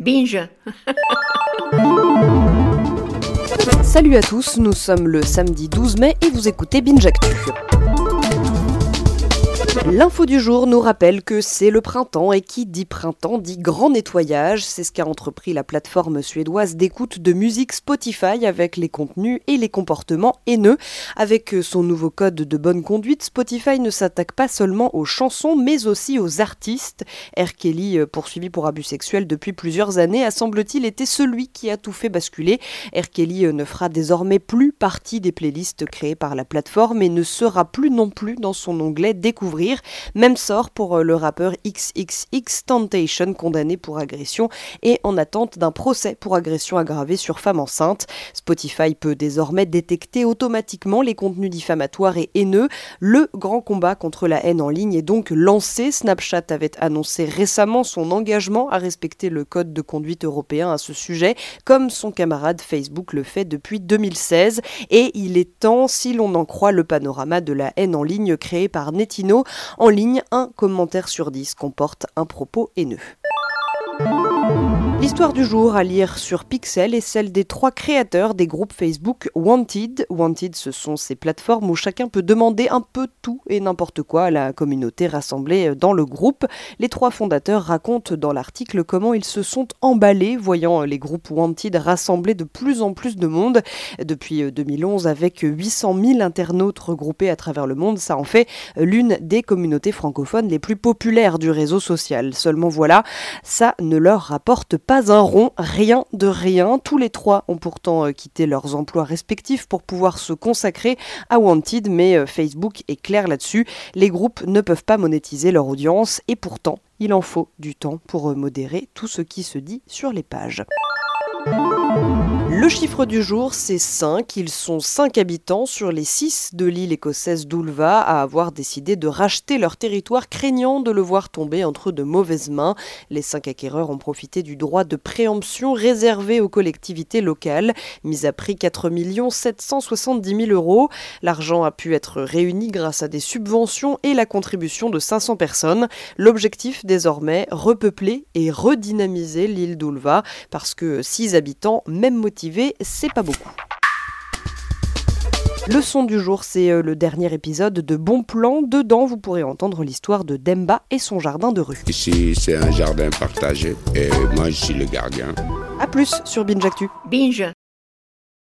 Binge. Salut à tous, nous sommes le samedi 12 mai et vous écoutez Binge Actu. L'info du jour nous rappelle que c'est le printemps et qui dit printemps dit grand nettoyage. C'est ce qu'a entrepris la plateforme suédoise d'écoute de musique Spotify avec les contenus et les comportements haineux. Avec son nouveau code de bonne conduite, Spotify ne s'attaque pas seulement aux chansons mais aussi aux artistes. R. Kelly, euh, poursuivi pour abus sexuels depuis plusieurs années, a semble-t-il été celui qui a tout fait basculer. R. Kelly euh, ne fera désormais plus partie des playlists créées par la plateforme et ne sera plus non plus dans son onglet Découvrir même sort pour euh, le rappeur XXX Temptation condamné pour agression et en attente d'un procès pour agression aggravée sur femme enceinte. Spotify peut désormais détecter automatiquement les contenus diffamatoires et haineux. Le grand combat contre la haine en ligne est donc lancé. Snapchat avait annoncé récemment son engagement à respecter le code de conduite européen à ce sujet, comme son camarade Facebook le fait depuis 2016. Et il est temps, si l'on en croit le panorama de la haine en ligne créé par Netino, en ligne, un commentaire sur dix comporte un propos haineux. L'histoire du jour à lire sur Pixel est celle des trois créateurs des groupes Facebook Wanted. Wanted, ce sont ces plateformes où chacun peut demander un peu tout et n'importe quoi à la communauté rassemblée dans le groupe. Les trois fondateurs racontent dans l'article comment ils se sont emballés voyant les groupes Wanted rassembler de plus en plus de monde. Depuis 2011, avec 800 000 internautes regroupés à travers le monde, ça en fait l'une des communautés francophones les plus populaires du réseau social. Seulement voilà, ça ne leur rapporte pas pas un rond, rien de rien. Tous les trois ont pourtant euh, quitté leurs emplois respectifs pour pouvoir se consacrer à Wanted, mais euh, Facebook est clair là-dessus. Les groupes ne peuvent pas monétiser leur audience et pourtant, il en faut du temps pour euh, modérer tout ce qui se dit sur les pages. Le chiffre du jour, c'est 5. Ils sont 5 habitants sur les 6 de l'île écossaise d'Ulva à avoir décidé de racheter leur territoire craignant de le voir tomber entre de mauvaises mains. Les 5 acquéreurs ont profité du droit de préemption réservé aux collectivités locales, mis à prix 4 770 000 euros. L'argent a pu être réuni grâce à des subventions et la contribution de 500 personnes. L'objectif désormais, repeupler et redynamiser l'île d'Ulva parce que 6 habitants, même motivés, c'est pas beaucoup. Le son du jour, c'est euh, le dernier épisode de Bon Plan. Dedans, vous pourrez entendre l'histoire de Demba et son jardin de rue. Ici, c'est un jardin partagé et moi, je suis le gardien. A plus sur Binge Actu. Binge.